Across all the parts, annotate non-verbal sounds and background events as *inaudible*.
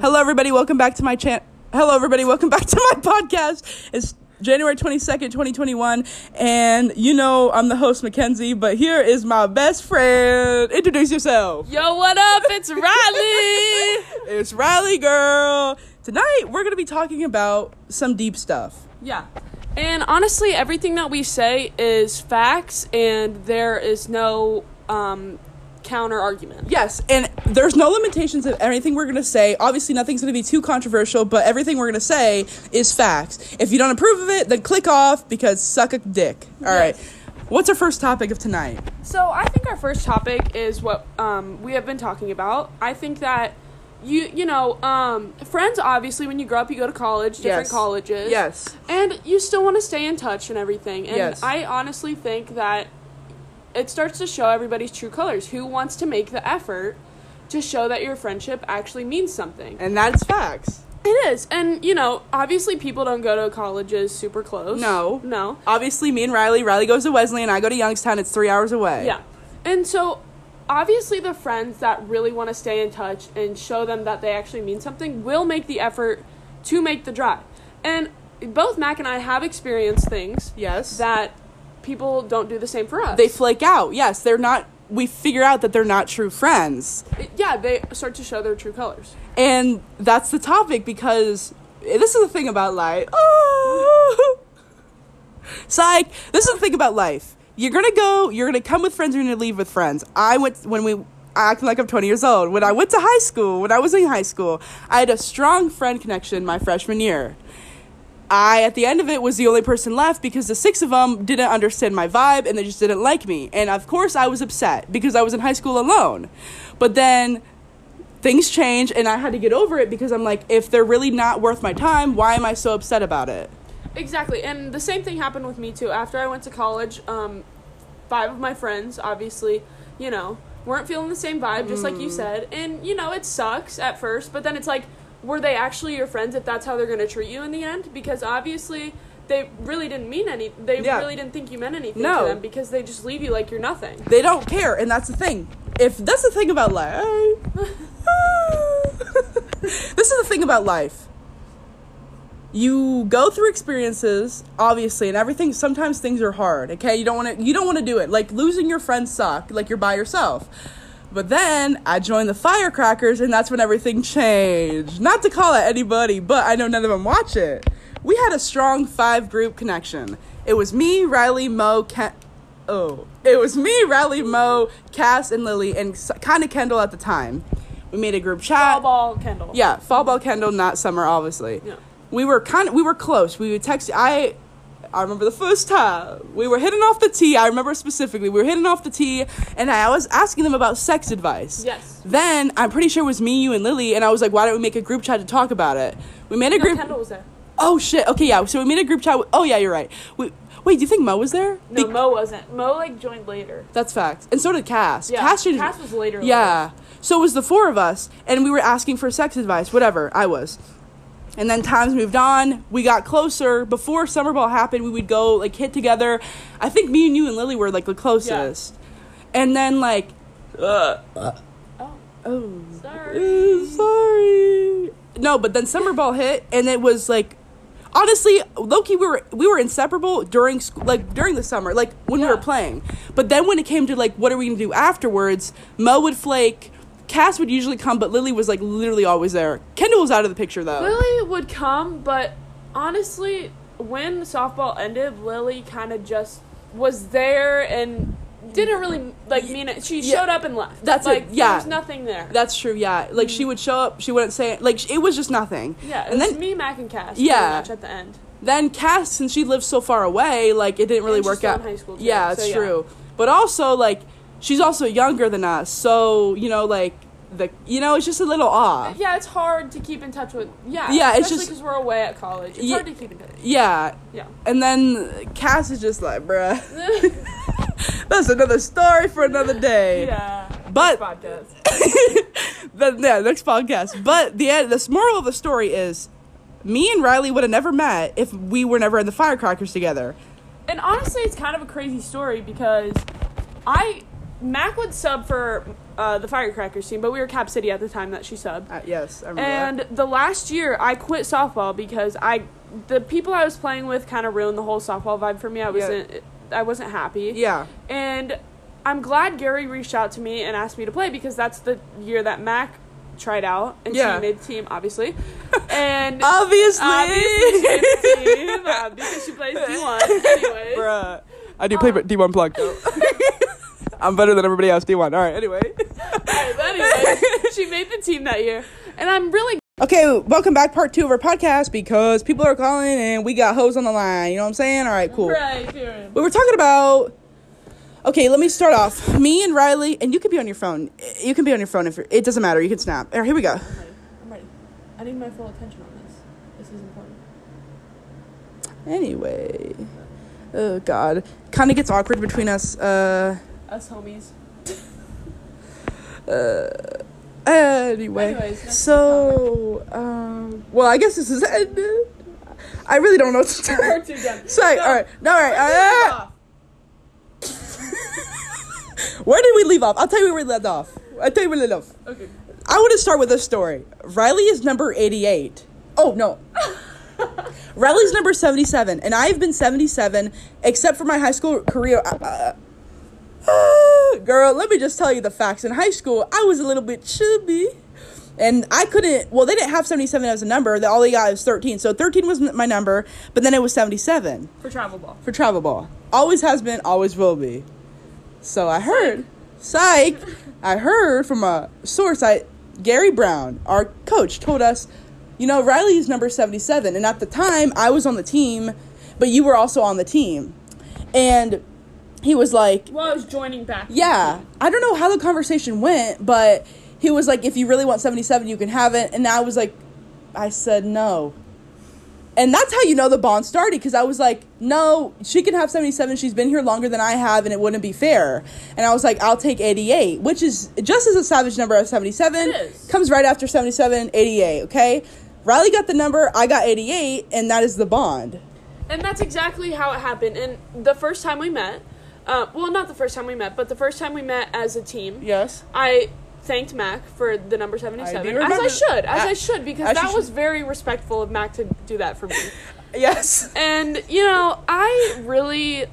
Hello, everybody. Welcome back to my channel. Hello, everybody. Welcome back to my *laughs* podcast. It's January 22nd, 2021. And you know, I'm the host, Mackenzie, but here is my best friend. Introduce yourself. Yo, what up? It's Rylee. *laughs* It's Rylee, girl. Tonight, we're going to be talking about some deep stuff. yeah. And honestly, everything that we say is facts, and there is no um, counter argument. Yes, and there's no limitations of anything we're going to say. Obviously, nothing's going to be too controversial, but everything we're going to say is facts. If you don't approve of it, then click off because suck a dick. All right. Yes. What's our first topic of tonight? So I think our first topic is what um, we have been talking about. I think that you you know um, friends obviously when you grow up you go to college different Yes. colleges Yes. and you still want to stay in touch and everything and Yes. i honestly think that it starts to show everybody's true colors who wants to make the effort to show that your friendship actually means something And that's facts. it is and you know obviously people don't go to colleges super close No. no Obviously, me and Rylee, Rylee goes to Wesley and I go to Youngstown, it's three hours away. yeah and so obviously the friends that really want to stay in touch and show them that they actually mean something will make the effort to make the drive and both mac and i have experienced things Yes. that people don't do the same for us. they flake out. Yes, they're not. We figure out that they're not true friends. yeah, they start to show their true colors. And that's the topic because this is the thing about life. Oh. *laughs* Psych. This is the thing about life. You're gonna go. You're gonna come with friends. You're gonna leave with friends. I went when we. Acting like I'm 20 years old. When I went to high school, when I was in high school, I had a strong friend connection my freshman year. I, at the end of it, was the only person left because the six of them didn't understand my vibe and they just didn't like me. And of course, I was upset because I was in high school alone. But then things change and I had to get over it because I'm like, if they're really not worth my time, why am I so upset about it? Exactly, and the same thing happened with me too. After I went to college, um, five of my friends, obviously, you know, weren't feeling the same vibe, just like you said. And you know, it sucks at first, but then it's like, were they actually your friends if that's how they're going to treat you in the end? Because obviously. They really didn't mean any. They Yeah. really didn't think you meant anything No. to them because they just leave you like you're nothing. They don't care, and that's the thing. If that's the thing about life. *laughs* this is the thing about life. You go through experiences, obviously, and everything. Sometimes things are hard. Okay, you don't want to. You don't want to do it. Like losing your friends suck. Like you're by yourself. But then I joined the Firecrackers, and that's when everything changed. Not to call out anybody, but I know none of them watch it. We had a strong five group connection. It was me, Rylee, Mo, Ken. Oh, it was me, Rylee, Mo, Cass, and Lily, and kind of Kendall at the time. We made a group chat. Ball ball Kendall. Yeah, fall ball Kendall, not summer, obviously. Yeah. We were kind of we were close. We would text. I I remember the first time we were hitting off the tee. I remember specifically we were hitting off the tee, and I was asking them about sex advice. Yes. Then I'm pretty sure it was me, you, and Lily, and I was like, "Why don't we make a group chat to talk about it?" We made a No, group. Kendall was there. Oh shit. Okay, yeah. So we made a group chat. With, oh yeah, you're right. We, wait, do you think Mo was there? No, Be- Mo wasn't. Mo like joined later. that's fact. And so did Cass. Yeah, Cass, Cass was later. yeah. So it was the four of us, and we were asking for sex advice, whatever. I was. And then times moved on. We got closer. Before summer ball happened, we would go like hit together. I think me and you and Lily were like the closest. And then like, uh, Oh, oh, sorry. uh, sorry. No, but then summer ball hit, and it was like, honestly, Loki, we were we were inseparable during school, like during the summer, like when we were playing. But then when it came to like, what are we gonna do afterwards? Mo would flake. Cass would usually come, but Lily was like literally always there. Kendall was out of the picture though. Lily would come, but honestly, when softball ended, Lily kind of just was there and didn't really like mean it. She Yeah. showed up and left. That's it, like, yeah. There was nothing there. That's true. Yeah, like she would show up. She wouldn't say like it was just nothing. yeah, it and then me, Mac, and Cass. Yeah. much at the end. then Cass, since she lived so far away, like it didn't really And work out. in high school, too, yeah, so it's yeah. true. But also, like, she's also younger than us, so you know, like the you know, it's just a little off. Yeah, it's hard to keep in touch with. Yeah, Yeah, it's just- because we're away at college. It's Ye- hard to keep in touch. Yeah, Yeah. and then Cass is just like, bruh, *laughs* *laughs* that's another story for another day. yeah. But Podcast. *laughs* the yeah, next podcast. But the end, the moral of the story is, me and Rylee would have never met if we were never in the firecrackers together. And honestly, it's kind of a crazy story because I Mac would sub for uh, the Firecrackers team, but we were Cap City at the time that she subbed. Uh, yes, I remember And that. the last year, I quit softball because I, the people I was playing with, kind of ruined the whole softball vibe for me. I wasn't, I wasn't happy. Yeah. And I'm glad Gary reached out to me and asked me to play because that's the year that Mac tried out and Yeah. she made the team, obviously. *laughs* And Obviously. obviously she team uh, because she plays D1. *laughs* Anyways. Bruh. I do play Um, D1 plug though. *laughs* I'm better than everybody else. D1. All right. Anyway. Alright, *laughs* but anyway, she made the team that year. And I'm really Okay, welcome back, part two of our podcast because people are calling and we got hoes on the line. You know what I'm saying? All right, cool. right here. We were talking about. Okay, let me start off. Me and Rylee, and you can be on your phone. You can be on your phone if you're, it doesn't matter. You can snap. All right, here we go. I'm ready. I'm ready. I need my full attention on this. This is important. Anyway, oh god, kind of gets awkward between us. Uh, Us homies. anyway, Anyways, so um, well, I guess this is ended. I really don't know what to *laughs* do. Part two done. Sorry. Go. All right. No. All right. Leave Uh, *laughs* where did we leave off? I'll tell you where we left off. I'll tell you where we left off. Okay. I want to start with this story. Rylee is number 88. Oh, no. *laughs* Rylee's number 77, and I've been 77 except for my high school career. Uh, uh, girl, let me just tell you the facts. In high school, I was a little bit chubby. And I couldn't, well, they didn't have 77 as a number. That all they got was 13. So 13 was my number, but then it was 77 For travel ball. for travel ball. Always has been, always will be. So I heard, psych, I heard from a source, I Gary Brown, our coach, told us, you know, Rylee's number 77. And at the time, I was on the team, but you were also on the team. And he was like, Well, I was joining back. yeah, I don't know how the conversation went, but he was like, if you really want 77, you can have it. And I was like, I said no. And that's how you know the bond started because I was like, no, she can have 77. She's been here longer than I have, and it wouldn't be fair. And I was like, I'll take 88, which is just as a savage number of 77. It is. Comes right after 77, 88, okay? Rylee got the number, I got 88, and that is the bond. And that's exactly how it happened. And the first time we met, uh, well, not the first time we met, but the first time we met as a team, Yes. I thanked Mac for the number 77. I as I should, as A- I should, because that was very respectful of Mac to do that for me. *laughs* Yes. And you know, I really,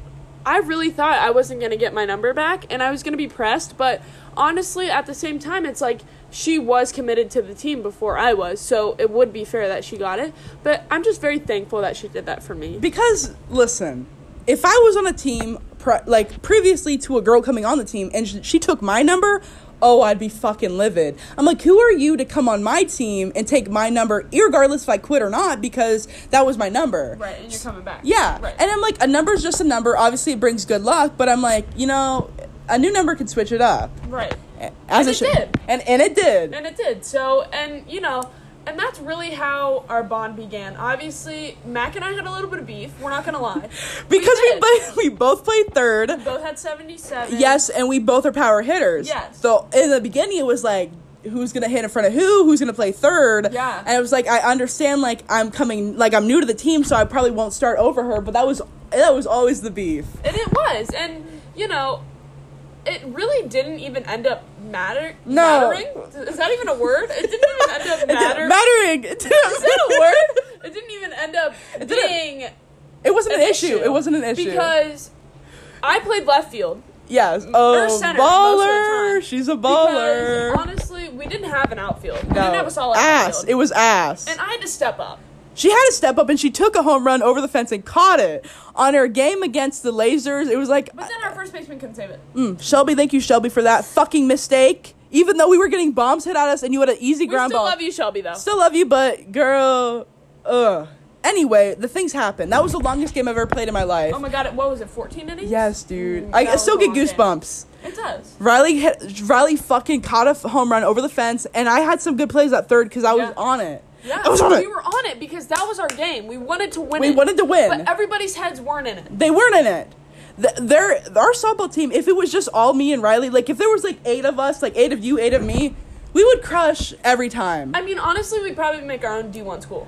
I really thought I wasn't gonna get my number back, and I was gonna be pressed. But honestly, at the same time, it's like she was committed to the team before I was, so it would be fair that she got it. But I'm just very thankful that she did that for me. Because listen, if I was on a team pre- like previously to a girl coming on the team and sh- she took my number, oh, I'd be fucking livid. I'm like, who are you to come on my team and take my number, regardless if I quit or not, because that was my number. Right, and you're coming back. Yeah, Right. and I'm like, a number's just a number. Obviously, it brings good luck, but I'm like, you know, a new number can switch it up, right. as And it should. did. And and it did. And it did. So, and you know, and that's really how our bond began. Obviously, Mac and I had a little bit of beef. We're not gonna lie. *laughs* because we both *laughs* we both played third. both had 77. Yes, and we both are power hitters. Yes. So in the beginning, it was like, who's gonna hit in front of who? Who's gonna play third? Yeah. And it was like, I understand, like I'm coming, like I'm new to the team, so I probably won't start over her. But that was that was always the beef. And it was. And, you know, it really didn't even end up matter No. mattering. Is that even a word? It didn't even end up *laughs* matter. Mattering. *laughs* Is that a word? It didn't even end up didn't- being It wasn't an, an issue. It wasn't an issue. Because I played left field. yes. Oh, center most of the baller. She's a Because baller. honestly, we didn't have an outfield. We no. didn't have a solid ass. outfield. It was ass. and I had to step up. She had to step up and she took a home run over the fence and caught it on her game against the Lasers. It was like But then our first baseman couldn't save it. Mm, Shelby, thank you, Shelby, for that fucking mistake. Even though we were getting bombs hit at us and you had an easy We ground still ball. Still love you, Shelby, though. Still love you, but girl, ugh. Anyway, the things happened. That was the longest game I've ever played in my life. oh my god, what was it, 14 innings? yes, dude. Mm, I, I still get long game. goosebumps. It does. Rylee hit, Rylee fucking caught a home run over the fence, and I had some good plays at third because I was on it. Yeah, I was on we it. were on it because that was our game. We wanted to win We it. wanted to win. But everybody's heads weren't in it. They weren't in it. Th- Their our softball team, if it was just all me and Rylee, like if there was like eight of us, like eight of you, eight of me, we would crush every time. I mean, honestly, we'd probably make our own D1 school.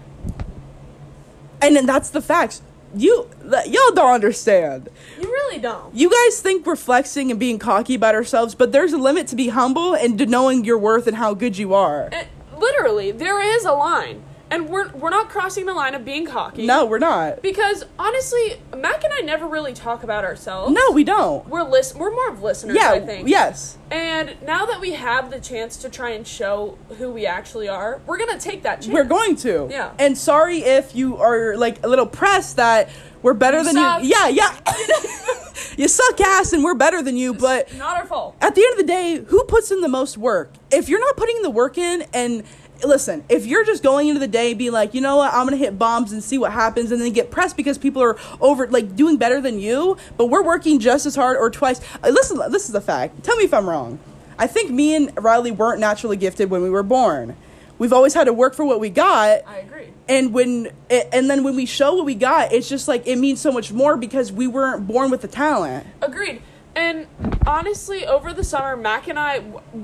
And then that's the facts. you y'all don't understand. You really don't. You guys think we're flexing and being cocky about ourselves, but there's a limit to be humble and to knowing your worth and how good you are. Literally, there is a line, and we're we're not crossing the line of being cocky. No, we're not. Because honestly, Mac and I never really talk about ourselves. No, we don't. We're list. We're more of listeners. yeah, I think. yes. And now that we have the chance to try and show who we actually are, we're gonna take that chance. We're going to. Yeah. And sorry if you are like a little pressed that we're better You than suck. you. Yeah, yeah. *laughs* *laughs* you suck ass and we're better than you, but Not our fault. at the end of the day, who puts in the most work? If you're not putting the work in and listen, if you're just going into the day being like, you know what, I'm gonna hit bombs and see what happens, and then get pressed because people are over like doing better than you, but we're working just as hard or twice. Uh, listen, this is a fact. Tell me if I'm wrong. I think me and Rylee weren't naturally gifted when we were born. We've always had to work for what we got I agree. and when and then when we show what we got it's just like it means so much more because we weren't born with the talent Agreed. And honestly, over the summer, Mac and I,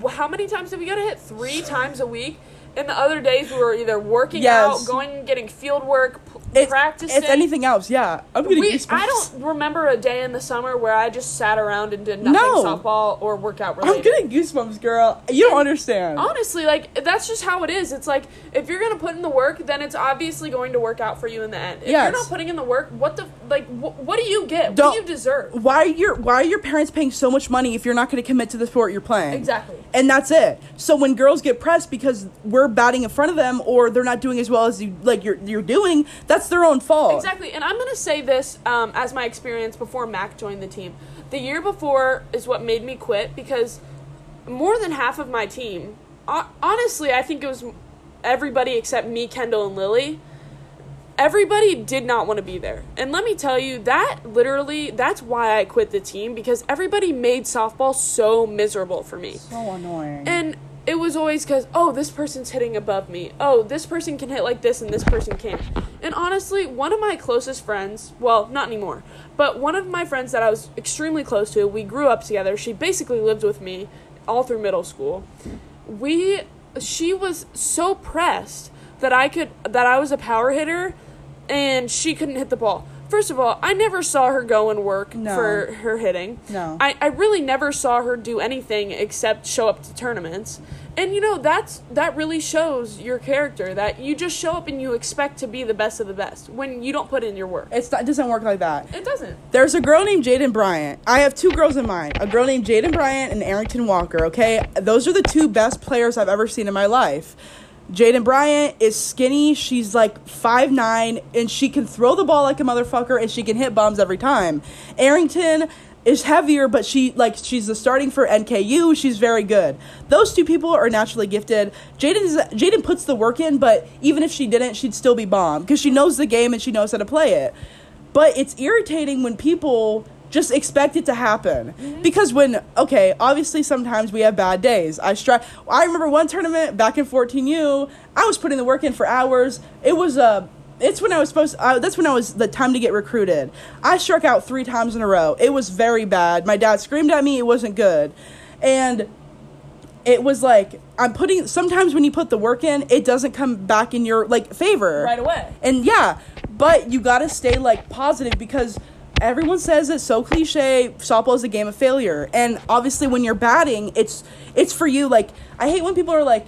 how many times did we go to hit? Three times a week. And the other days we were either working Yes. out, going and getting field work, it's, practicing. it's anything else yeah i'm getting we, goosebumps. I don't remember a day in the summer where I just sat around and did nothing No. softball or workout related. i'm getting goosebumps girl you don't understand Honestly, like that's just how it is. It's like if you're gonna put in the work, then it's obviously going to work out for you in the end. If Yes. you're not putting in the work, what the like? Wh- what do you get? Don't- what do you deserve? why are your why are your parents paying so much money if you're not going to commit to the sport you're playing Exactly. and that's it so when girls get pressed because we're batting in front of them or they're not doing as well as you like you're you're doing that's their own fault Exactly, and I'm gonna say this um, as my experience before Mac joined the team. The year before is what made me quit because more than half of my team, honestly, I think it was everybody except me, Kendall, and Lily. Everybody did not want to be there, and let me tell you that literally that's why I quit the team because everybody made softball so miserable for me. so annoying And it was always because, oh, this person's hitting above me. Oh, this person can hit like this and this person can't. And honestly, one of my closest friends, well, not anymore, but one of my friends that I was extremely close to, we grew up together. She basically lived with me all through middle school. We, she was so pressed that I could, that I was a power hitter and she couldn't hit the ball. First of all, I never saw her go and work No. for her hitting. No. I, I really never saw her do anything except show up to tournaments. And you know, that's that really shows your character that you just show up and you expect to be the best of the best when you don't put in your work. it's not, it doesn't work like that It doesn't. There's a girl named Jaden Bryant. I have two girls in mind. A girl named Jaden Bryant and Arrington Walker, okay? Those are the two best players I've ever seen in my life. Jaden Bryant is skinny. She's like 5'9 and she can throw the ball like a motherfucker and she can hit bombs every time. Arrington is heavier, but she like she's the starting for NKU. She's very good. Those two people are naturally gifted. Jaden Jaden puts the work in, but even if she didn't, she'd still be bomb because she knows the game and she knows how to play it. But it's irritating when people just expect it to happen mm-hmm. because when okay, obviously sometimes we have bad days. I stri- I remember one tournament back in 14U. I was putting the work in for hours. It was a it's when I was supposed. Uh, that's when I was the time to get recruited. I struck out three times in a row. It was very bad. My dad screamed at me. It wasn't good, and it was like I'm putting. Sometimes when you put the work in, it doesn't come back in your like favor Right away. and yeah, but you gotta stay like positive because everyone says it's so cliche. Softball is a game of failure, and obviously when you're batting, it's it's for you. Like I hate when people are like,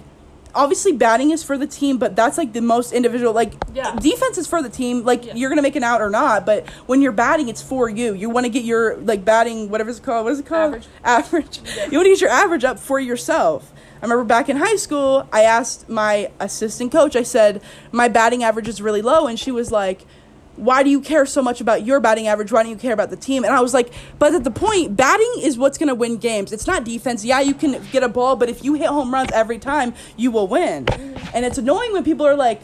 obviously batting is for the team, but that's like the most individual. Like Yeah. defense is for the team. Like Yeah. you're gonna make an out or not, but when you're batting, it's for you. You want to get your like batting whatever it's called. What is it called? Average. Average. You want to get your average up for yourself. I remember back in high school, I asked my assistant coach, I said, my batting average is really low. And she was like, why do you care so much about your batting average? Why don't you care about the team? And I was like, but at the point, batting is what's going to win games. It's not defense. Yeah, you can get a ball, but if you hit home runs every time, you will win. And it's annoying when people are like,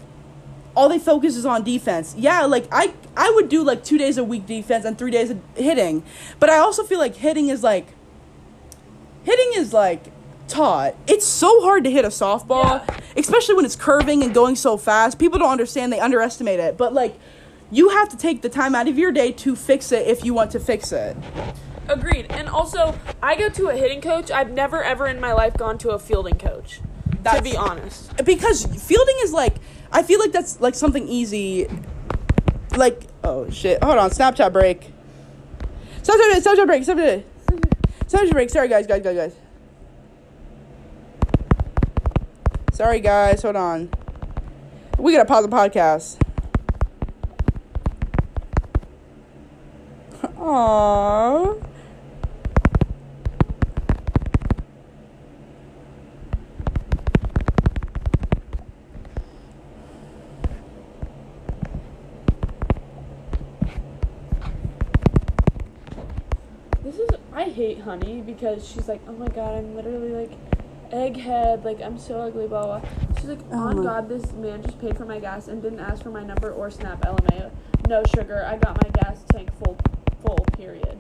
all they focus is on defense. Yeah, like I I would do like 2 days a week defense and 3 days of hitting. But I also feel like hitting is like hitting is like taught. It's so hard to hit a softball, Yeah. especially when it's curving and going so fast. People don't understand, they underestimate it. But like you have to take the time out of your day to fix it if you want to fix it. Agreed. And also, I go to a hitting coach. I've never ever in my life gone to a fielding coach. to be honest. because fielding is like I feel like that's like something easy. Like Oh shit! Hold on. Snapchat break. Snapchat, Snapchat break. Snapchat. Snapchat break. Sorry, guys, guys, guys, guys. Sorry, guys. Hold on. We gotta pause the podcast. Aww. This is I hate Honey because she's like, oh my god, I'm literally like egghead, like I'm so ugly, blah blah. She's like, Oh on my- God, this man just paid for my gas and didn't ask for my number or snap LMAO. No sugar, I got my gas tank full, full. Period.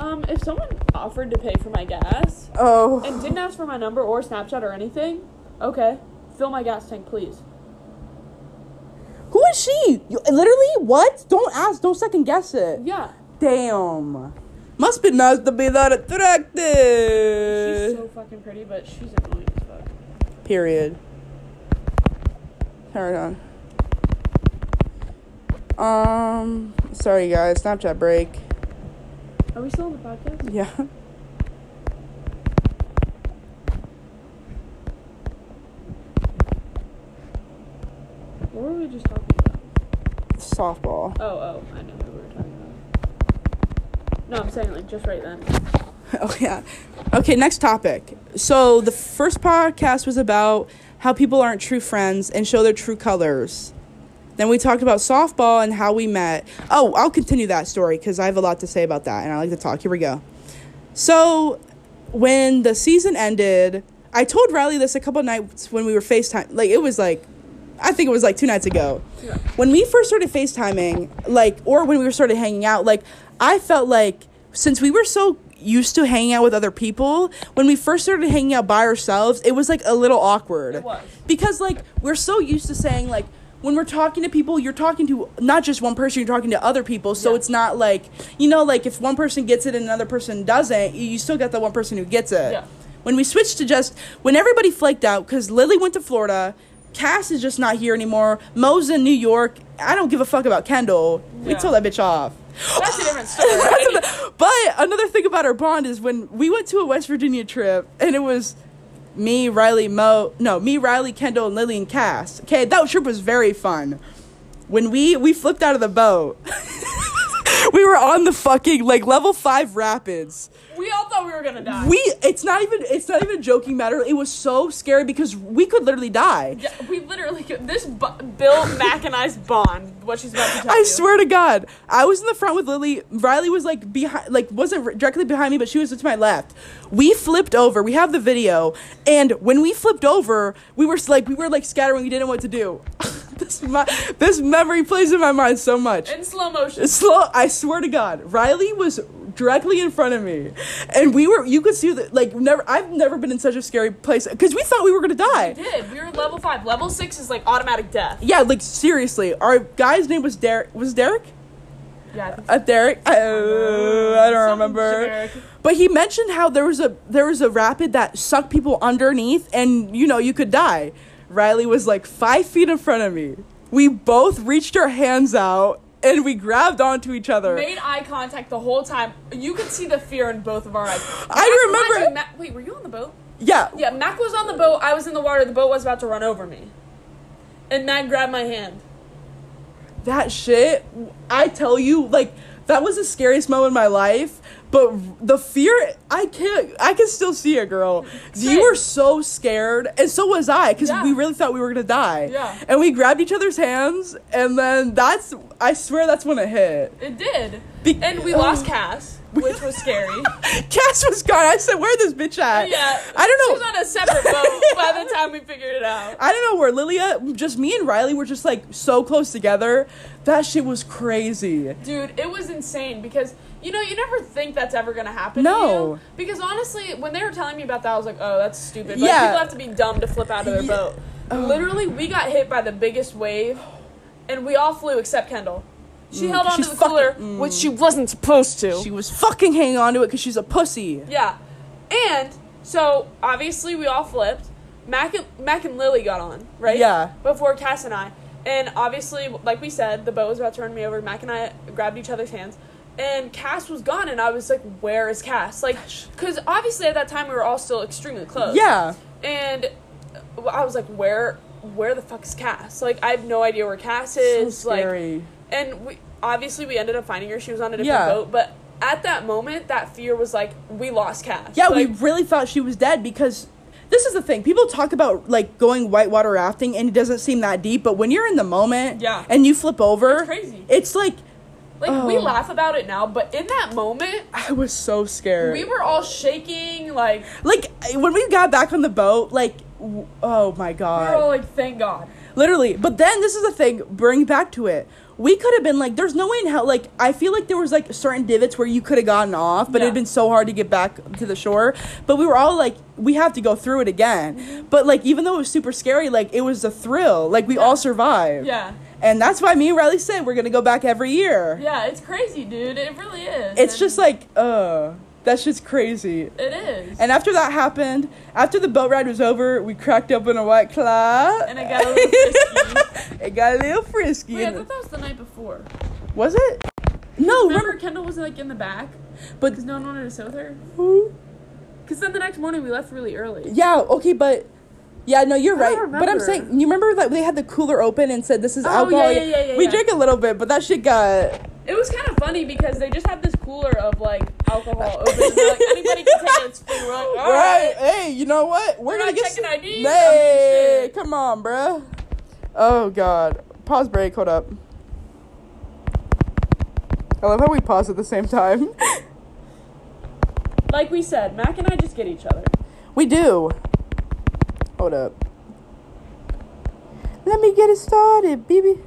Um, if someone offered to pay for my gas Oh. and didn't ask for my number or Snapchat or anything, okay, fill my gas tank, please. Who is she? You, literally, what? Don't ask. Don't second guess it. Yeah, Damn. Must be nice to be that attractive. she's so fucking pretty, but she's annoying as fuck. Period. Turn on. Um, sorry guys, Snapchat break. Are we still on the podcast? Yeah. What were we just talking about? Softball. Oh, oh, I know who we were talking about. No, I'm saying like just right then. *laughs* Oh yeah. Okay, next topic. So the first podcast was about how people aren't true friends and show their true colors. Then we talked about softball and how we met. Oh, I'll continue that story because I have a lot to say about that and I like to talk. Here we go. So when the season ended, I told Rylee this a couple nights when we were FaceTime. Like it was like I think it was like two nights ago. Yeah. When we first started FaceTiming, like or when we were started hanging out, like I felt like since we were so used to hanging out with other people, when we first started hanging out by ourselves, it was like a little awkward. It was. Because like we're so used to saying like when we're talking to people, you're talking to not just one person, you're talking to other people. So Yeah. it's not like you know, like if one person gets it and another person doesn't, you still got the one person who gets it. Yeah. When we switched to just when everybody flaked out because Lily went to Florida, Cass is just not here anymore. Mo's in New York. I don't give a fuck about Kendall. We told that bitch off. That's a different *laughs* story. but another thing about our bond is when we went to a West Virginia trip and it was me, Rylee, Mo, no, me, Rylee, Kendall, and Lily and Cass. Okay, that trip was very fun. When we we flipped out of the boat, *laughs* *laughs* we were on the fucking like level five rapids. we all thought we were gonna die. We it's not even it's not even a joking matter. It was so scary because we could literally die. yeah, we literally could, this bu- Bill Mac and I's bond. What she's about to tell you. I you. swear to God, I was in the front with Lily. Rylee was like behind, like wasn't directly behind me, but she was to my left. We flipped over. We have the video, and when we flipped over, we were like we were like scattering. We didn't know what to do. *laughs* this my, this memory plays in my mind so much. in slow motion. It's slow. I swear to God, Rylee was directly in front of me, and we were. You could see that. Like never. I've never been in such a scary place because we thought we were gonna die. We did. We were level five. Level six is like automatic death. Yeah, like seriously. Our guy's name was Derek. Was Derek? Yeah. I Uh, Derek, I, uh, I don't remember. generic. But he mentioned how there was a there was a rapid that sucked people underneath, and you know you could die. Rylee was like five feet in front of me. We both reached our hands out and we grabbed onto each other. Made eye contact the whole time. You could see the fear in both of our eyes. I Mac- remember- mind Mac- wait, were you on the boat? yeah, Yeah, Mac was on the boat. I was in the water. The boat was about to run over me. And Mac grabbed my hand. that shit. I tell you, like that was the scariest moment in my life. But the fear, I can't. I can still see it, girl. You were so scared, and so was I, because Yeah. we really thought we were gonna die. Yeah. And we grabbed each other's hands, and then that's. I swear that's when it hit. It did. Be- and we lost um, Cass, which was scary. *laughs* Cass was gone. I said, "Where this bitch at?" yeah. I don't know. She was on a separate boat *laughs* by the time we figured it out. I don't know where Lilia. Just me and Rylee were just like so close together. That shit was crazy. Dude, it was insane because you know you never think that's ever gonna happen. No. To you. Because honestly, when they were telling me about that, I was like, oh, that's stupid. But Yeah. people have to be dumb to flip out of their Yeah. boat. Oh. Literally, we got hit by the biggest wave, and we all flew except Kendall. She Mm, held on to the cooler, fucking- mm. which she wasn't supposed to. She was fucking hanging on to it because she's a pussy. yeah, and so obviously we all flipped. Mac and, Mac and Lily got on right. Yeah. Before Cass and I, And obviously, like we said, the boat was about to run me over. Mac and I grabbed each other's hands. And Cass was gone, and I was like, "Where is Cass?" Like, because obviously at that time we were all still extremely close. Yeah. And I was like, "Where, where the fuck is Cass?" Like, I have no idea where Cass is. so like, scary. and we obviously we ended up finding her. She was on a different Yeah. boat, but at that moment, that fear was like, "We lost Cass." yeah, like, we really thought she was dead because this is the thing. People talk about like going whitewater rafting and it doesn't seem that deep, but when you're in the moment Yeah. and you flip over, It's crazy. It's like like we Oh. laugh about it now, but in that moment, I was so scared. we were all shaking. Like like when we got back on the boat, like w- oh my god, we were all like, "Thank God." Literally. But then this is the thing, bring back to it. We could have been like, there's no way in hell. Like, I feel like there was like certain divots where you could have gotten off, but Yeah. it'd been so hard to get back to the shore. But we were all like, we have to go through it again. Mm-hmm. But like, even though it was super scary, like it was a thrill. Like we all survived. Yeah, And that's why me and Rylee said we're gonna go back every year. yeah, it's crazy, dude. It really is. It's And just like, uh, that's just crazy. it is. And after that happened, after the boat ride was over, we cracked open a white claw. And it got a little frisky. *laughs* it got a little frisky. Wait, I thought that was the night before. Was it? No, Remember, remember, Kendall was like in the back but because no one wanted to sit with her. who? Because then the next morning we left really early. Yeah, okay, but yeah, no, you're right. But I'm saying, you remember that they had the cooler open and said this is Oh, alcohol. yeah, yeah, yeah, we drank a little bit, but that shit got. It was kind of funny because they just had this cooler of like alcohol open. and like anybody can take it. It's free. We're like, all Right? right. Hey, you know what? We're, We're gonna not get. checking some- IDs. I Hey, mean, come on, bruh. Oh God. Pause break. Hold up. I love how we pause at the same time. *laughs* Like we said, Mac and I just get each other. we do. Hold up. Let me get it started, baby.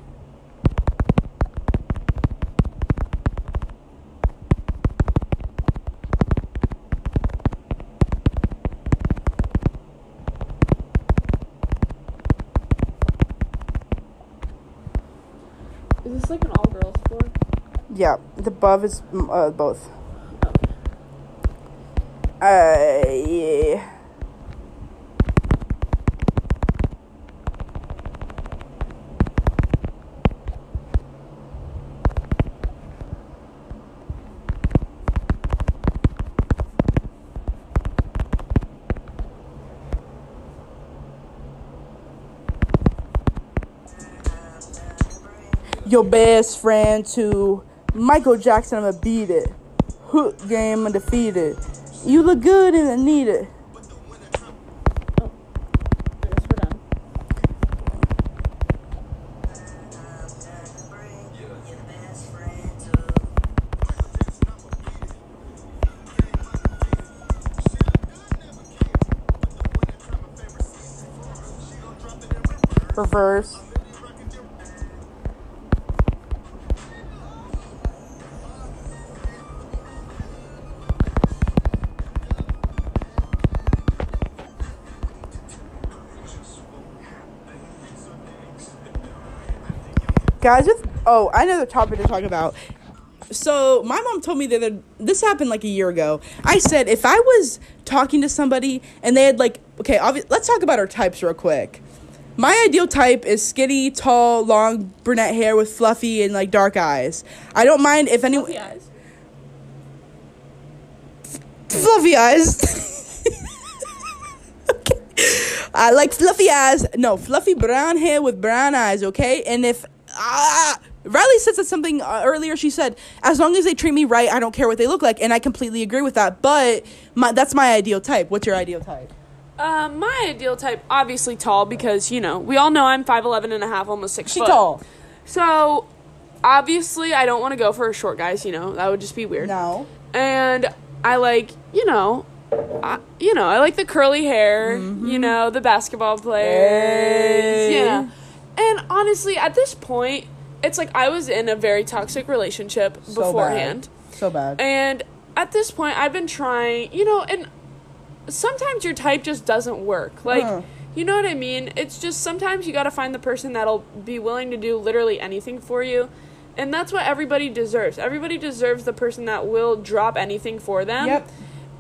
Is this like an all girls floor? Yeah, the above is mm, uh, both. Okay. Uh, yeah. Your best friend to Michael Jackson, I'ma beat it. Hook game undefeated. You look good and I need it. Reverse. Guys, with oh, I know the topic to talk about. So my mom told me that this happened like a year ago. I said if I was talking to somebody and they had like okay, obvi- let's talk about our types real quick. My ideal type is skinny, tall, long brunette hair with fluffy and like dark eyes. I don't mind if anyone Fluffy eyes. fluffy eyes. *laughs* okay. I like fluffy eyes. No, fluffy brown hair with brown eyes, okay? And if ah Rylee said that something uh, earlier. She said, "As long as they treat me right, I don't care what they look like," and I completely agree with that. But my, that's my ideal type. What's your ideal type? Um, my ideal type, obviously tall, because, you know, we all know I'm 5'11 and a half, almost 6 She foot. tall. So, obviously, I don't want to go for a short guys, you know, that would just be weird. No. And I like, you know, I, you know, I like the curly hair, Mm-hmm. you know, the basketball players, Hey. know. And honestly, at this point, it's like I was in a very toxic relationship So beforehand. bad. So bad. And at this point, I've been trying, you know, and sometimes your type just doesn't work. Like, Huh. you know what I mean? It's just sometimes you got to find the person that'll be willing to do literally anything for you. And that's what everybody deserves. Everybody deserves the person that will drop anything for them. Yep.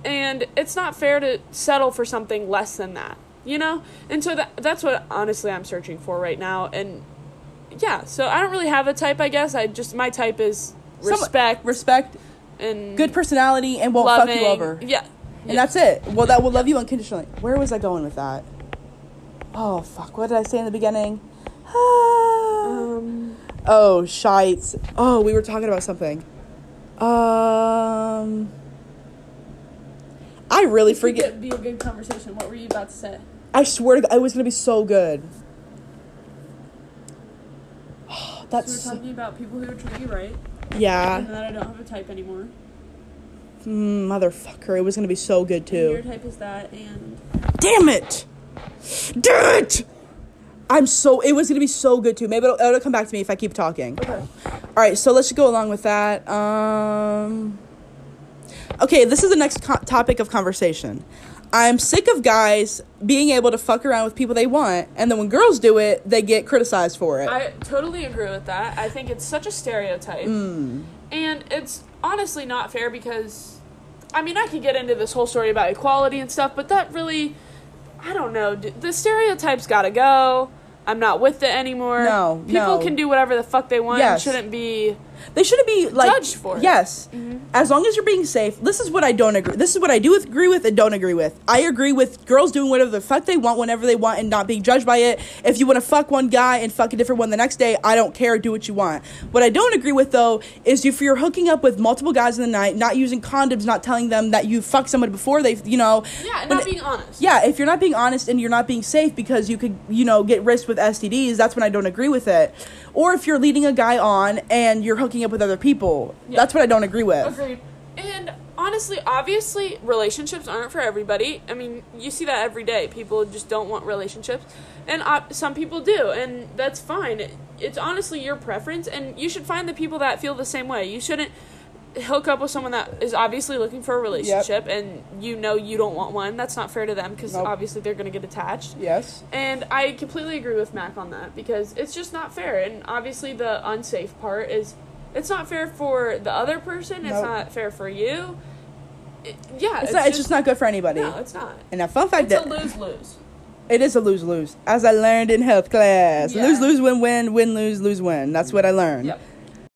And it's not fair to settle for something less than that, you know? And so that that's what honestly I'm searching for right now and yeah, so I don't really have a type. I guess I just my type is Some- respect respect, and good personality, and won't loving. fuck you over. Yeah, And that's it. Well, that will love you unconditionally. Where was I going with that? Oh fuck! What did I say in the beginning? *sighs* um, oh shites! Oh, we were talking about something. Um, I really forget. Be a good conversation. What were you about to say? I swear to God, it was gonna be so good. *sighs* That's So we're talking about people who treat you right, yeah, And that I don't have a type anymore. Mm, motherfucker! It was gonna be so good too. Your type is that, and Damn it! Damn it! I'm so. It was gonna be so good too. Maybe it'll, it'll come back to me if I keep talking. okay. All right, so let's just go along with that. Um, okay, this is the next co- topic of conversation. I'm sick of guys being able to fuck around with people they want, and then when girls do it, they get criticized for it. I totally agree with that. I think it's such a stereotype. Mm. And it's honestly not fair because, I mean, I could get into this whole story about equality and stuff, but that really, I don't know. The stereotypes gotta go. I'm not with it anymore. No, People no. can do whatever the fuck they want. Yes. Shouldn't be. They shouldn't be like Judged for. Yes, mm-hmm. as long as you're being safe. This is what I don't agree. This is what I do with, agree with and don't agree with. I agree with girls doing whatever the fuck they want whenever they want and not being judged by it. If you want to fuck one guy and fuck a different one the next day, I don't care. Do what you want. What I don't agree with though is if you're hooking up with multiple guys in the night, not using condoms, not telling them that you fucked somebody before they, you know. Yeah, not being honest. yeah, if you're not being honest and you're not being safe because you could, you know, get risked with STDs, that's when I don't agree with it. Or if you're leading a guy on and you're hooking up with other people, Yeah. that's what I don't agree with. Agreed. And honestly, obviously, relationships aren't for everybody. I mean, you see that every day. People just don't want relationships, and uh, some people do, and that's fine. It's honestly your preference, and you should find the people that feel the same way. You shouldn't hook up with someone that is obviously looking for a relationship, and you know you don't want one. That's not fair to them because Nope. obviously they're going to get attached. Yes. And I completely agree with Mac on that because it's just not fair. And obviously, the unsafe part is it's not fair for the other person. It's Nope. not fair for you. It- yeah, It's, not, it's just not good for anybody. No, it's not. And a fun fact It's a that lose lose. it is a lose lose, as I learned in health class. Yeah. Lose lose win win win lose lose win. That's what I learned. Yep.